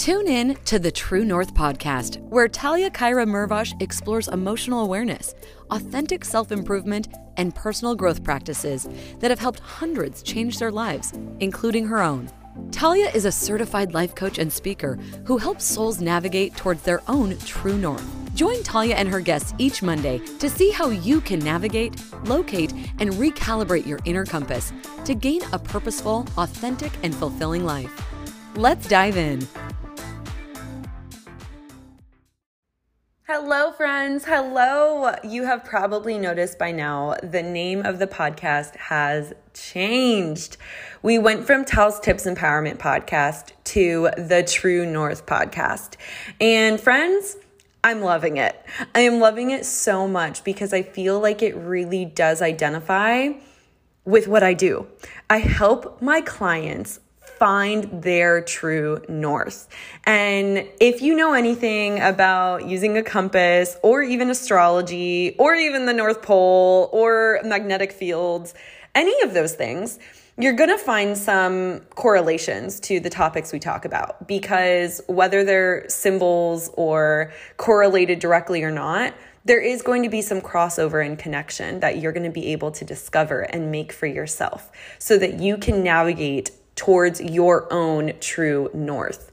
Tune in to the True North podcast, where Talia Kyra Mirvash explores emotional awareness, authentic self improvement, and personal growth practices that have helped hundreds change their lives, including her own. Talia is a certified life coach and speaker who helps souls navigate towards their own true north. Join Talia and her guests each Monday to see how you can navigate, locate, and recalibrate your inner compass to gain a purposeful, authentic, and fulfilling life. Let's dive in. Hello, friends. Hello. You have probably noticed by now the name of the podcast has changed. We went from Tal's Tips Empowerment Podcast to the True North Podcast. And, friends, I'm loving it. I am loving it so much because I feel like it really does identify with what I do. I help my clients find their true north. And if you know anything about using a compass or even astrology or even the North Pole or magnetic fields, any of those things, you're going to find some correlations to the topics we talk about because whether they're symbols or correlated directly or not, there is going to be some crossover and connection that you're going to be able to discover and make for yourself so that you can navigate towards your own true north.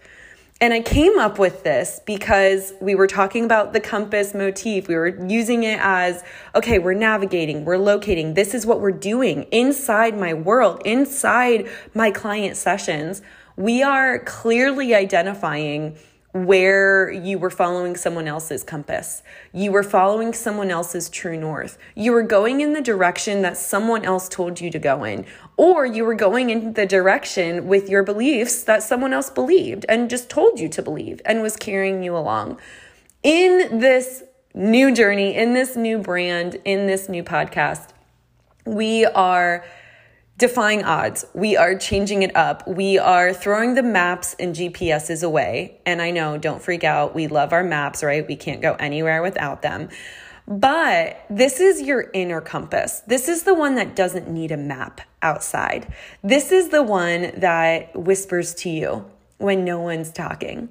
And I came up with this because we were talking about the compass motif. We were using it as okay, we're navigating, we're locating. This is what we're doing inside my world, inside my client sessions. We are clearly identifying where you were following someone else's compass. You were following someone else's true north. You were going in the direction that someone else told you to go in, or you were going in the direction with your beliefs that someone else believed and just told you to believe and was carrying you along. In this new journey, in this new brand, in this new podcast, we are defying odds. We are changing it up. We are throwing the maps and GPSs away. And I know, don't freak out. We love our maps, right? We can't go anywhere without them. But this is your inner compass. This is the one that doesn't need a map outside. This is the one that whispers to you when no one's talking.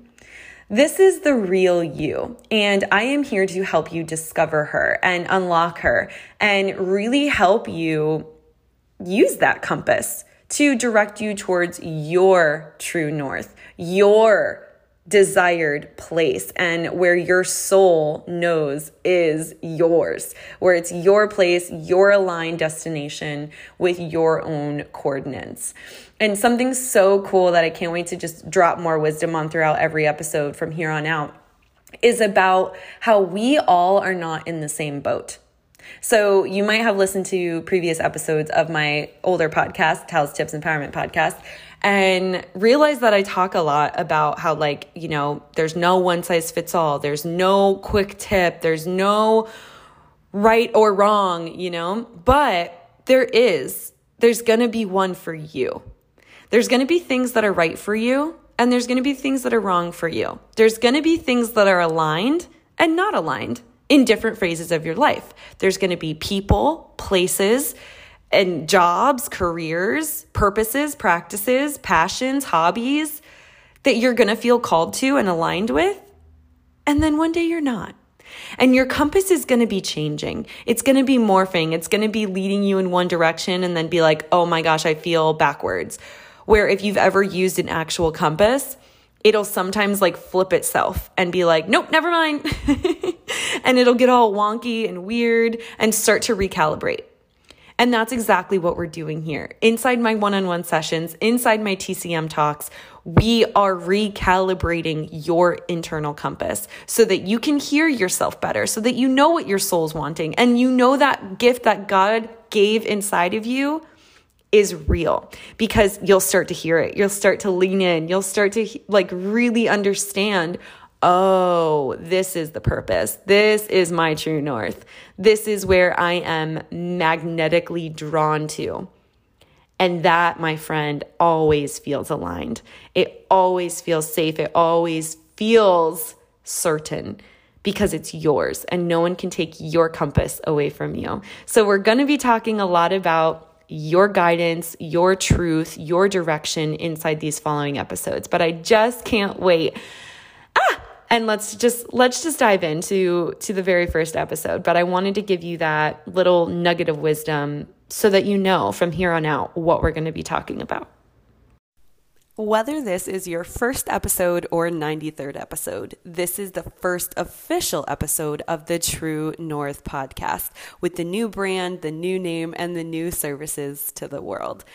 This is the real you, and I am here to help you discover her and unlock her and really help you use that compass to direct you towards your true north, your desired place, and where your soul knows is yours, where it's your place, your aligned destination with your own coordinates. And something so cool that I can't wait to just drop more wisdom on throughout every episode from here on out is about how we all are not in the same boat. So you might have listened to previous episodes of my older podcast, Tal's Tips Empowerment Podcast, and realize that I talk a lot about how, like, you know, there's no one size fits all, there's no quick tip, there's no right or wrong, you know, but there is. There's gonna be one for you. There's gonna be things that are right for you, and there's gonna be things that are wrong for you. There's gonna be things that are aligned and not aligned in different phases of your life. There's going to be people, places, and jobs, careers, purposes, practices, passions, hobbies that you're going to feel called to and aligned with. And then one day you're not. And your compass is going to be changing. It's going to be morphing. It's going to be leading you in one direction and then be like, oh my gosh, I feel backwards. Where if you've ever used an actual compass, it'll sometimes like flip itself and be like, nope, never mind. and it'll get all wonky and weird and start to recalibrate. And that's exactly what we're doing here. Inside my one on one sessions, inside my TCM talks, we are recalibrating your internal compass so that you can hear yourself better, so that you know what your soul's wanting and you know that gift that God gave inside of you is real because you'll start to hear it. You'll start to lean in. You'll start to like really understand oh, this is the purpose. This is my true north. This is where I am magnetically drawn to. And that, my friend, always feels aligned. It always feels safe. It always feels certain because it's yours and no one can take your compass away from you. So, we're going to be talking a lot about your guidance, your truth, your direction inside these following episodes. But I just can't wait. Ah, and let's just let's just dive into to the very first episode but i wanted to give you that little nugget of wisdom so that you know from here on out what we're going to be talking about whether this is your first episode or 93rd episode, this is the first official episode of the True North podcast with the new brand, the new name, and the new services to the world.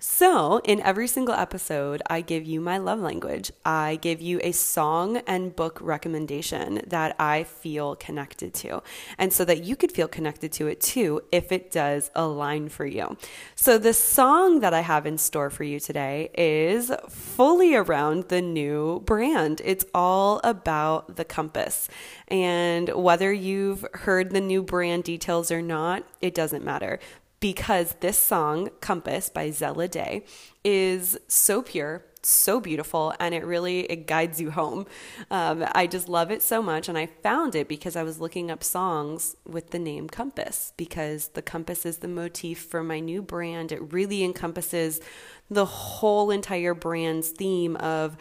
So, in every single episode, I give you my love language. I give you a song and book recommendation that I feel connected to, and so that you could feel connected to it too if it does align for you. So, the song that I have in store for you today is fully around the new brand. It's all about the compass. And whether you've heard the new brand details or not, it doesn't matter because this song, Compass by Zella Day, is so pure, so beautiful, and it really it guides you home. Um, I just love it so much, and I found it because I was looking up songs with the name Compass because the compass is the motif for my new brand. It really encompasses the whole entire brand's theme of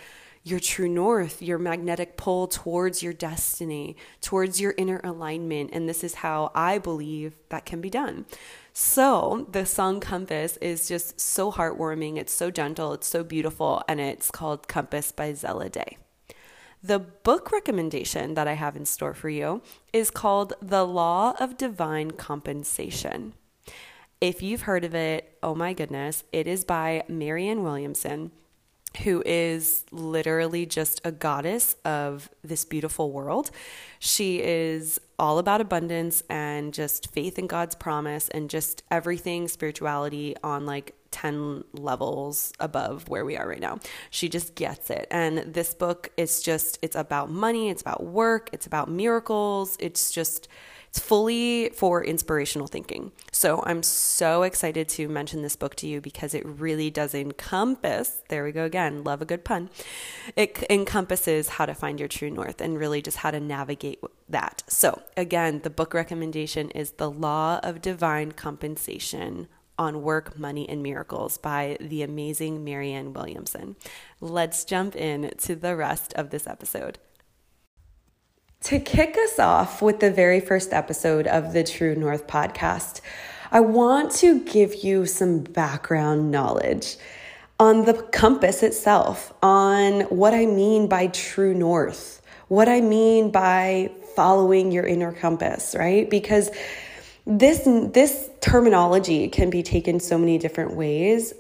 your true north, your magnetic pull towards your destiny, towards your inner alignment. And this is how I believe that can be done. So, the song Compass is just so heartwarming. It's so gentle, it's so beautiful, and it's called Compass by Zella Day. The book recommendation that I have in store for you is called The Law of Divine Compensation. If you've heard of it, oh my goodness, it is by Marianne Williamson who is literally just a goddess of this beautiful world. She is all about abundance and just faith in God's promise and just everything spirituality on like 10 levels above where we are right now. She just gets it. And this book is just, it's about money, it's about work, it's about miracles. It's just, it's fully for inspirational thinking. So I'm so excited to mention this book to you because it really does encompass, there we go again, love a good pun. It encompasses how to find your true north and really just how to navigate that. So again, the book recommendation is The Law of Divine Compensation on Work, Money, and Miracles by the amazing Marianne Williamson. Let's jump in to the rest of this episode. To kick us off with the very first episode of the True North podcast, I want to give you some background knowledge on the compass itself, on what I mean by true north, what I mean by following your inner compass, right? Because this this terminology can be taken so many different ways,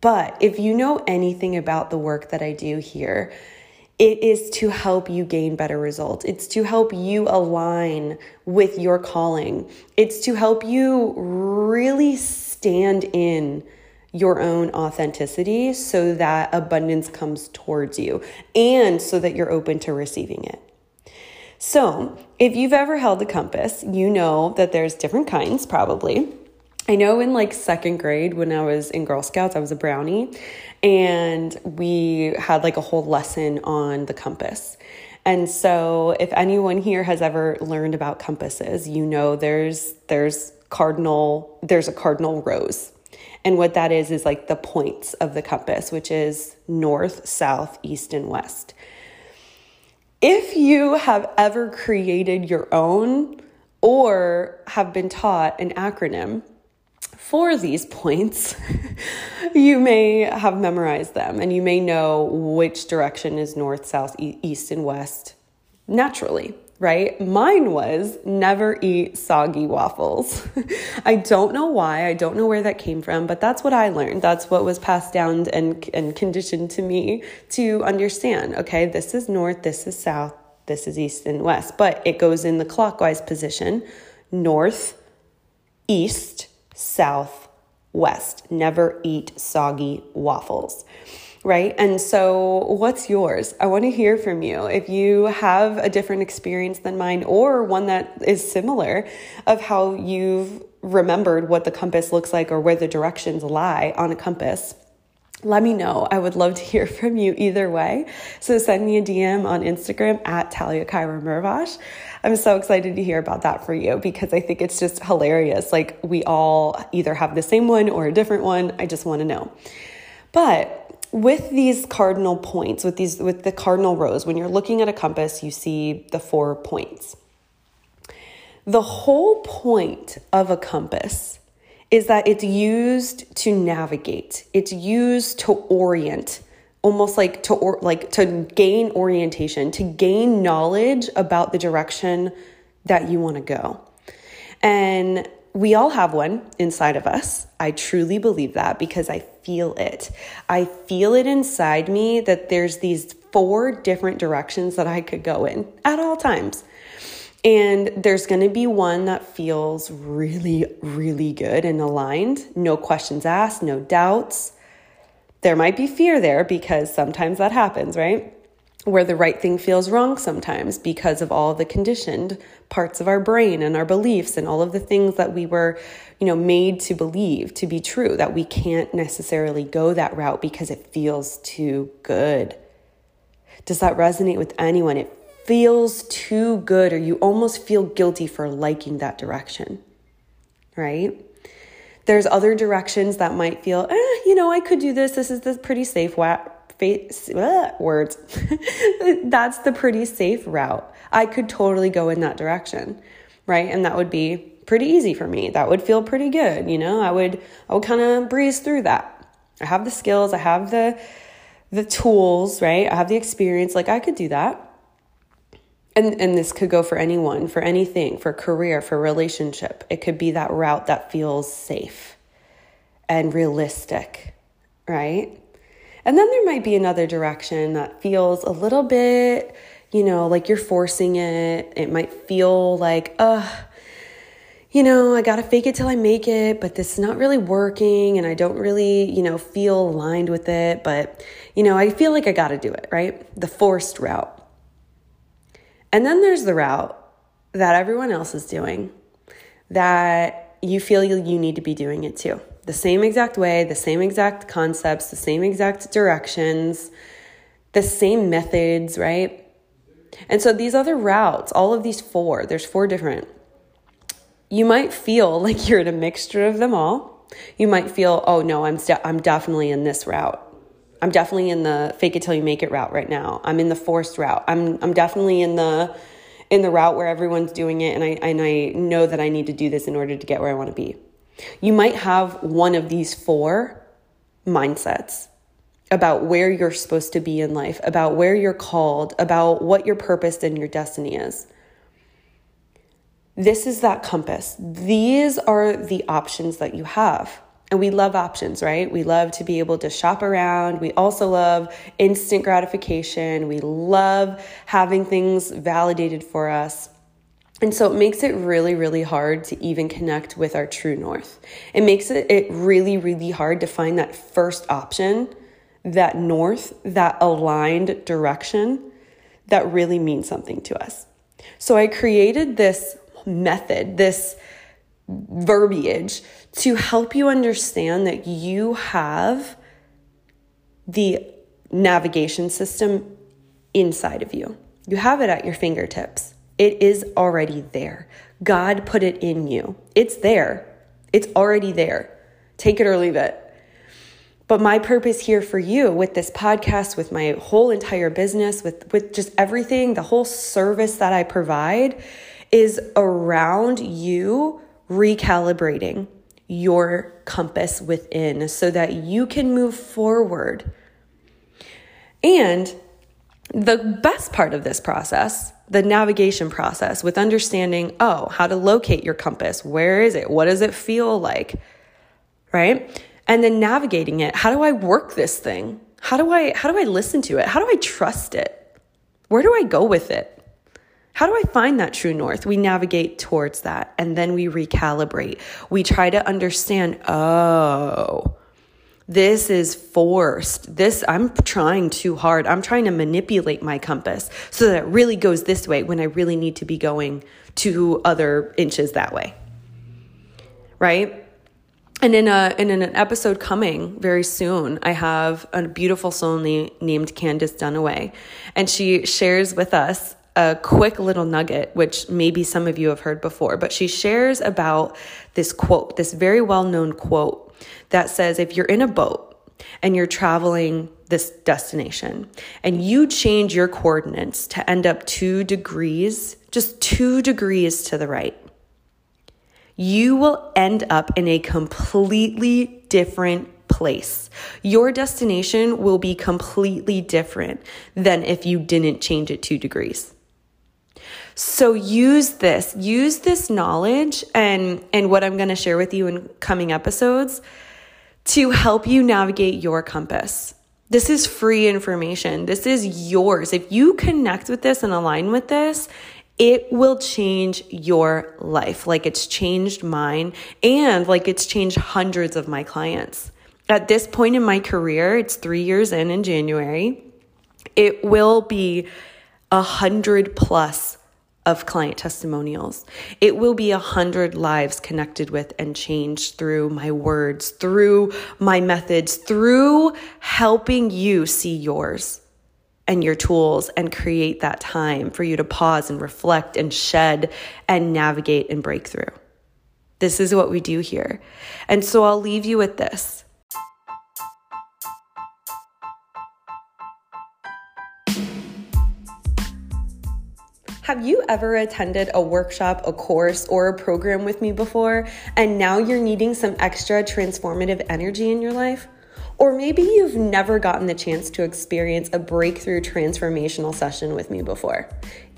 but if you know anything about the work that I do here, it is to help you gain better results. It's to help you align with your calling. It's to help you really stand in your own authenticity so that abundance comes towards you and so that you're open to receiving it. So, if you've ever held the compass, you know that there's different kinds probably. I know in like second grade when I was in Girl Scouts, I was a brownie, and we had like a whole lesson on the compass. And so if anyone here has ever learned about compasses, you know there's there's cardinal there's a cardinal rose. And what that is is like the points of the compass, which is north, south, east and west. If you have ever created your own or have been taught an acronym, for these points, you may have memorized them and you may know which direction is north, south, east, and west naturally, right? Mine was never eat soggy waffles. I don't know why, I don't know where that came from, but that's what I learned. That's what was passed down and, and conditioned to me to understand okay, this is north, this is south, this is east and west, but it goes in the clockwise position north, east, south, west. Never eat soggy waffles right? And so, what's yours? I want to hear from you. If you have a different experience than mine or one that is similar of how you've remembered what the compass looks like or where the directions lie on a compass, let me know. I would love to hear from you either way. So send me a DM on Instagram at Talia Kyra Mervash. I'm so excited to hear about that for you because I think it's just hilarious. Like we all either have the same one or a different one. I just want to know. But with these cardinal points, with these with the cardinal rose, when you're looking at a compass, you see the four points. The whole point of a compass is that it's used to navigate. It's used to orient, almost like to or, like to gain orientation, to gain knowledge about the direction that you want to go. And we all have one inside of us. I truly believe that because I feel it. I feel it inside me that there's these four different directions that I could go in at all times. And there's going to be one that feels really, really good and aligned. No questions asked, no doubts. There might be fear there because sometimes that happens, right? Where the right thing feels wrong sometimes because of all the conditioned parts of our brain and our beliefs and all of the things that we were, you know, made to believe to be true, that we can't necessarily go that route because it feels too good. Does that resonate with anyone? It feels too good, or you almost feel guilty for liking that direction, right? There's other directions that might feel, eh, you know, I could do this. This is the pretty safe wa- fa- words. That's the pretty safe route. I could totally go in that direction, right? And that would be pretty easy for me. That would feel pretty good, you know. I would I would kind of breeze through that. I have the skills, I have the the tools, right? I have the experience like I could do that and and this could go for anyone for anything for career for relationship it could be that route that feels safe and realistic right and then there might be another direction that feels a little bit you know like you're forcing it it might feel like uh you know, I got to fake it till I make it, but this is not really working and I don't really, you know, feel aligned with it, but you know, I feel like I got to do it, right? The forced route. And then there's the route that everyone else is doing that you feel you need to be doing it too. The same exact way, the same exact concepts, the same exact directions, the same methods, right? And so these other routes, all of these four, there's four different. You might feel like you're in a mixture of them all. You might feel, oh no, I'm, i I'm definitely in this route. I'm definitely in the fake it till you make it route right now. I'm in the forced route. I'm I'm definitely in the in the route where everyone's doing it and I and I know that I need to do this in order to get where I want to be. You might have one of these four mindsets about where you're supposed to be in life, about where you're called, about what your purpose and your destiny is. This is that compass. These are the options that you have. And we love options, right? We love to be able to shop around. We also love instant gratification. We love having things validated for us. And so it makes it really, really hard to even connect with our true north. It makes it, it really, really hard to find that first option, that north, that aligned direction that really means something to us. So I created this method, this verbiage to help you understand that you have the navigation system inside of you. You have it at your fingertips. It is already there. God put it in you. It's there. It's already there. Take it or leave it. But my purpose here for you with this podcast, with my whole entire business, with, with just everything, the whole service that I provide is around you recalibrating your compass within so that you can move forward. And the best part of this process, the navigation process with understanding, oh, how to locate your compass. Where is it? What does it feel like? Right? And then navigating it. How do I work this thing? How do I how do I listen to it? How do I trust it? Where do I go with it? How do I find that true north? We navigate towards that and then we recalibrate. We try to understand, oh, this is forced. This, I'm trying too hard. I'm trying to manipulate my compass so that it really goes this way when I really need to be going two other inches that way. Right? and in a in an episode coming very soon, I have a beautiful soul na- named Candice Dunaway, and she shares with us a quick little nugget, which maybe some of you have heard before, but she shares about this quote, this very well known quote that says, if you're in a boat and you're traveling this destination and you change your coordinates to end up two degrees, just two degrees to the right, you will end up in a completely different place. Your destination will be completely different than if you didn't change it two degrees. So use this, use this knowledge and and what I'm going to share with you in coming episodes to help you navigate your compass. This is free information. This is yours. If you connect with this and align with this, it will change your life like it's changed mine and like it's changed hundreds of my clients. At this point in my career, it's three years in in January, it will be a hundred plus of client testimonials. It will be a hundred lives connected with and changed through my words, through my methods, through helping you see yours and your tools and create that time for you to pause and reflect and shed and navigate and break through. This is what we do here. And so I'll leave you with this. Have you ever attended a workshop, a course, or a program with me before, and now you're needing some extra transformative energy in your life? Or maybe you've never gotten the chance to experience a breakthrough transformational session with me before.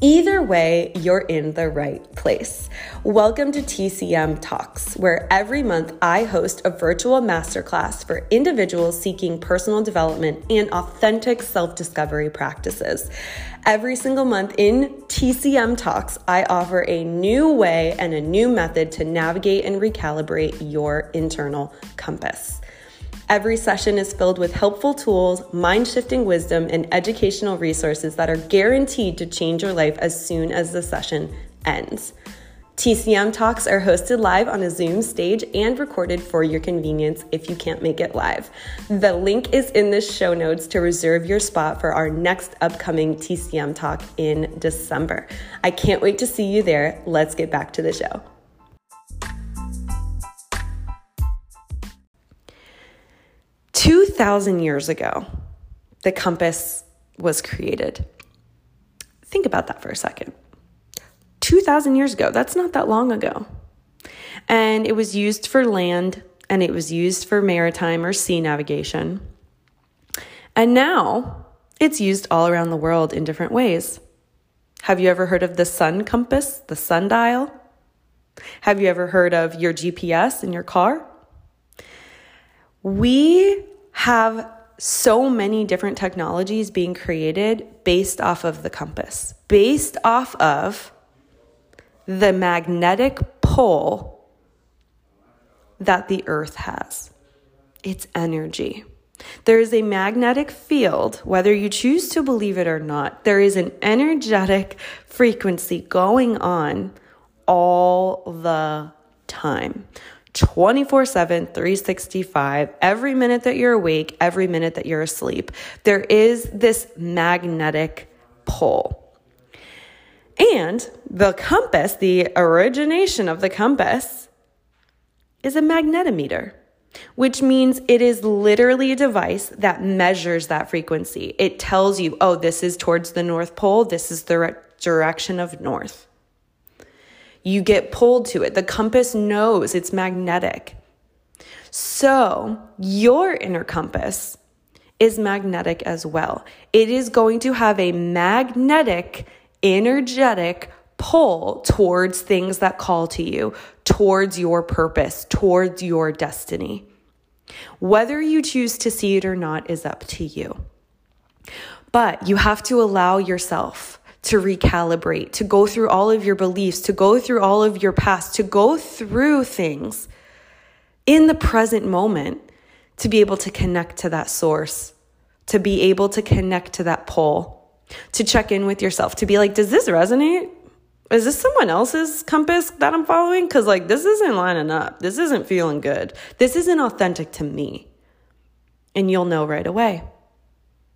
Either way, you're in the right place. Welcome to TCM Talks, where every month I host a virtual masterclass for individuals seeking personal development and authentic self discovery practices. Every single month in TCM Talks, I offer a new way and a new method to navigate and recalibrate your internal compass. Every session is filled with helpful tools, mind shifting wisdom, and educational resources that are guaranteed to change your life as soon as the session ends. TCM Talks are hosted live on a Zoom stage and recorded for your convenience if you can't make it live. The link is in the show notes to reserve your spot for our next upcoming TCM Talk in December. I can't wait to see you there. Let's get back to the show. 2,000 years ago, the compass was created. Think about that for a second. 2,000 years ago, that's not that long ago. And it was used for land and it was used for maritime or sea navigation. And now it's used all around the world in different ways. Have you ever heard of the sun compass, the sundial? Have you ever heard of your GPS in your car? We have so many different technologies being created based off of the compass, based off of the magnetic pull that the earth has. It's energy. There is a magnetic field, whether you choose to believe it or not. There is an energetic frequency going on all the time. 24 7, 365, every minute that you're awake, every minute that you're asleep. There is this magnetic pull. And the compass, the origination of the compass, is a magnetometer, which means it is literally a device that measures that frequency. It tells you, oh, this is towards the North Pole, this is the direction of north. You get pulled to it. The compass knows it's magnetic. So, your inner compass is magnetic as well. It is going to have a magnetic, energetic pull towards things that call to you, towards your purpose, towards your destiny. Whether you choose to see it or not is up to you. But you have to allow yourself to recalibrate, to go through all of your beliefs, to go through all of your past, to go through things in the present moment to be able to connect to that source, to be able to connect to that pull, to check in with yourself, to be like, does this resonate? is this someone else's compass that I'm following? Because, like, this isn't lining up. This isn't feeling good. This isn't authentic to me. And you'll know right away.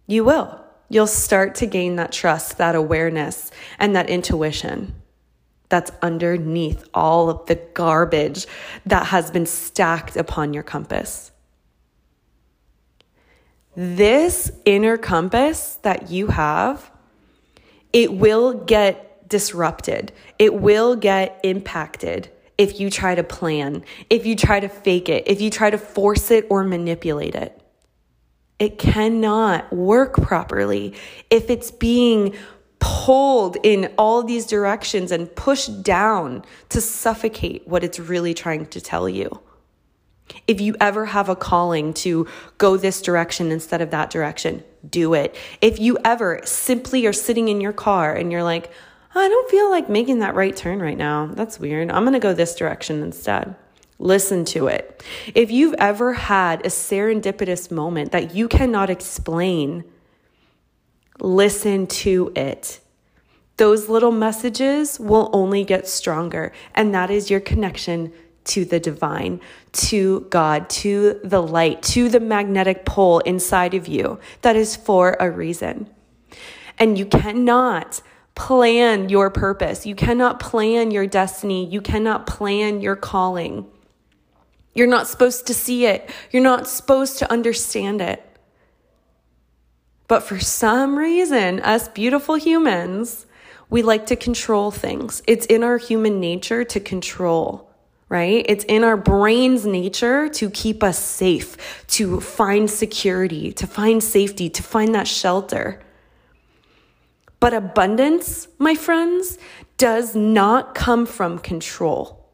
You will. You'll start to gain that trust, that awareness, and that intuition that's underneath all of the garbage that has been stacked upon your compass. This inner compass that you have, it will get disrupted. It will get impacted if you try to plan, if you try to fake it, if you try to force it or manipulate it. It cannot work properly if it's being pulled in all these directions and pushed down to suffocate what it's really trying to tell you. If you ever have a calling to go this direction instead of that direction, do it. If you ever simply are sitting in your car and you're like, I don't feel like making that right turn right now. That's weird. I'm going to go this direction instead. Listen to it. If you've ever had a serendipitous moment that you cannot explain, listen to it. Those little messages will only get stronger, and that is your connection to the divine, to God, to the light, to the magnetic pole inside of you that is for a reason. And you cannot plan your purpose. You cannot plan your destiny. You cannot plan your calling you're not supposed to see it. You're not supposed to understand it. But for some reason, us beautiful humans, we like to control things. It's in our human nature to control, right? It's in our brain's nature to keep us safe, to find security, to find safety, to find that shelter. But abundance, my friends, does not come from control.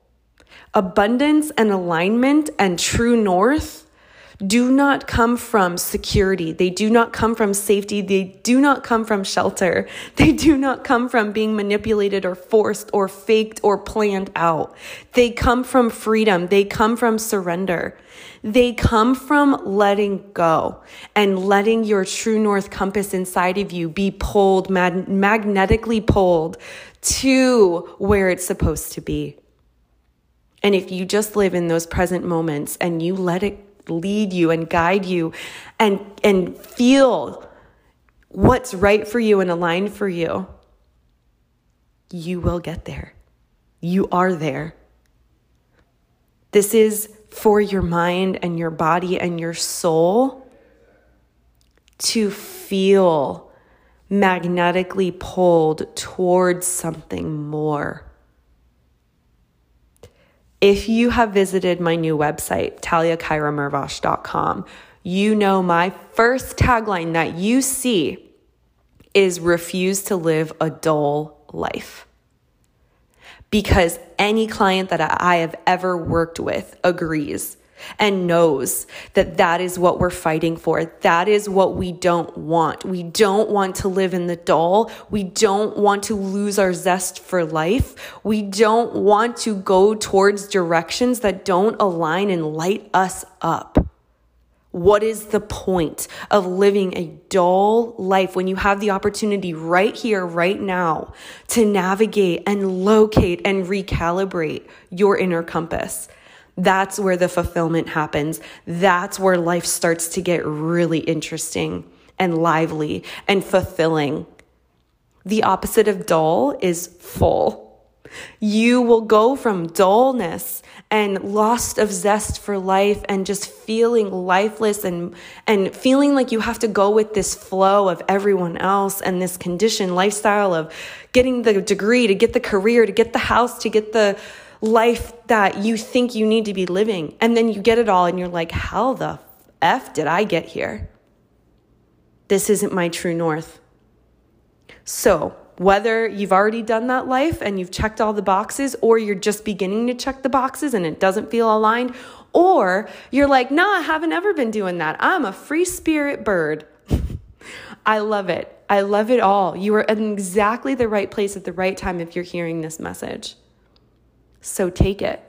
Abundance and alignment and true north do not come from security. They do not come from safety. They do not come from shelter. They do not come from being manipulated or forced or faked or planned out. They come from freedom. They come from surrender. They come from letting go and letting your true north compass inside of you be pulled, mag- magnetically pulled to where it's supposed to be. And if you just live in those present moments and you let it lead you and guide you and, and feel what's right for you and aligned for you, you will get there. You are there. This is for your mind and your body and your soul to feel magnetically pulled towards something more. If you have visited my new website, taliakiramervosh.com, you know my first tagline that you see is refuse to live a dull life. Because any client that I have ever worked with agrees and knows that that is what we're fighting for. That is what we don't want. We don't want to live in the dull. We don't want to lose our zest for life. We don't want to go towards directions that don't align and light us up. What is the point of living a dull life when you have the opportunity right here, right now to navigate and locate and recalibrate your inner compass? That's where the fulfillment happens. That's where life starts to get really interesting and lively and fulfilling. The opposite of dull is full. You will go from dullness and lost of zest for life and just feeling lifeless and, and feeling like you have to go with this flow of everyone else and this conditioned lifestyle of getting the degree, to get the career, to get the house, to get the life that you think you need to be living. And then you get it all and you're like, how the F did I get here? This isn't my true north. So, whether you've already done that life and you've checked all the boxes, or you're just beginning to check the boxes and it doesn't feel aligned, or you're like, nah, I haven't ever been doing that. I'm a free spirit bird. I love it. I love it all. You are in exactly the right place at the right time if you're hearing this message. So take it.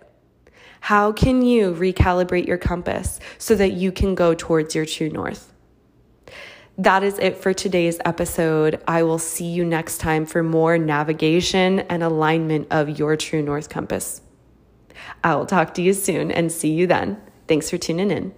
How can you recalibrate your compass so that you can go towards your true north? that is it for today's episode. I will see you next time for more navigation and alignment of your true north compass. I will talk to you soon and see you then. Thanks for tuning in.